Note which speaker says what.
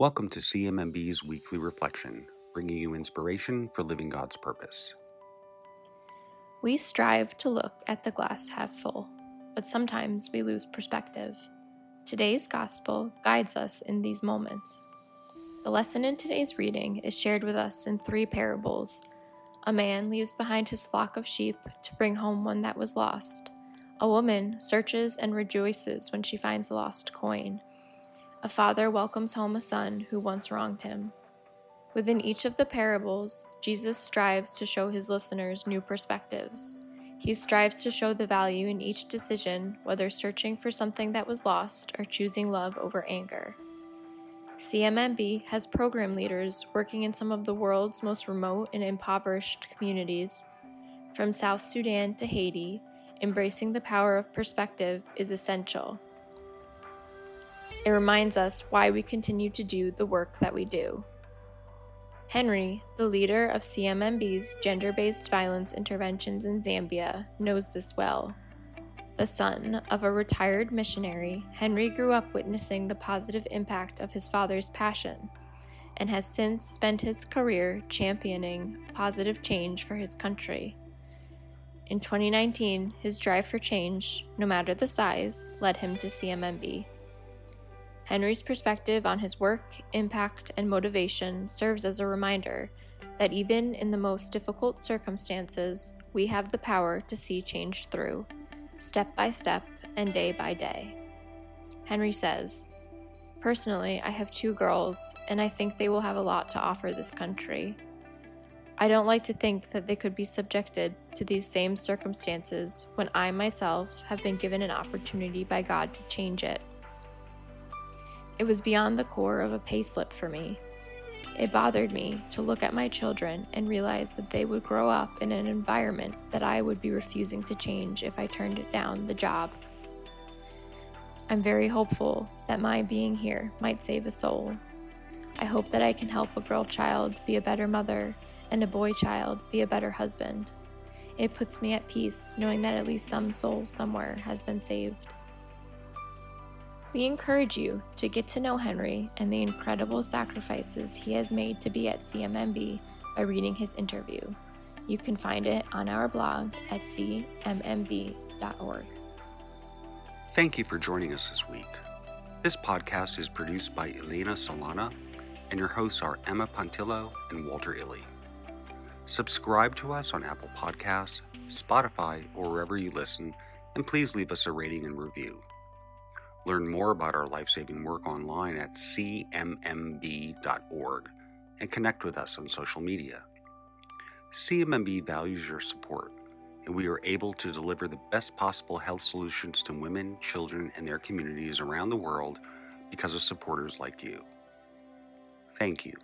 Speaker 1: Welcome to CMMB's weekly reflection, bringing you inspiration for living God's purpose.
Speaker 2: We strive to look at the glass half full, but sometimes we lose perspective. Today's gospel guides us in these moments. The lesson in today's reading is shared with us in three parables. A man leaves behind his flock of sheep to bring home one that was lost. A woman searches and rejoices when she finds a lost coin. A father welcomes home a son who once wronged him. Within each of the parables, Jesus strives to show his listeners new perspectives. He strives to show the value in each decision, whether searching for something that was lost or choosing love over anger. CMMB has program leaders working in some of the world's most remote and impoverished communities. From South Sudan to Haiti, embracing the power of perspective is essential. It reminds us why we continue to do the work that we do. Henry, the leader of CMMB's gender based violence interventions in Zambia, knows this well. The son of a retired missionary, Henry grew up witnessing the positive impact of his father's passion and has since spent his career championing positive change for his country. In 2019, his drive for change, no matter the size, led him to CMMB. Henry's perspective on his work, impact, and motivation serves as a reminder that even in the most difficult circumstances, we have the power to see change through, step by step and day by day. Henry says, Personally, I have two girls, and I think they will have a lot to offer this country. I don't like to think that they could be subjected to these same circumstances when I myself have been given an opportunity by God to change it. It was beyond the core of a payslip for me. It bothered me to look at my children and realize that they would grow up in an environment that I would be refusing to change if I turned down the job. I'm very hopeful that my being here might save a soul. I hope that I can help a girl child be a better mother and a boy child be a better husband. It puts me at peace knowing that at least some soul somewhere has been saved. We encourage you to get to know Henry and the incredible sacrifices he has made to be at CMMB by reading his interview. You can find it on our blog at cmmb.org.
Speaker 1: Thank you for joining us this week. This podcast is produced by Elena Solana, and your hosts are Emma Pontillo and Walter Illy. Subscribe to us on Apple Podcasts, Spotify, or wherever you listen, and please leave us a rating and review. Learn more about our life saving work online at cmmb.org and connect with us on social media. CMMB values your support, and we are able to deliver the best possible health solutions to women, children, and their communities around the world because of supporters like you. Thank you.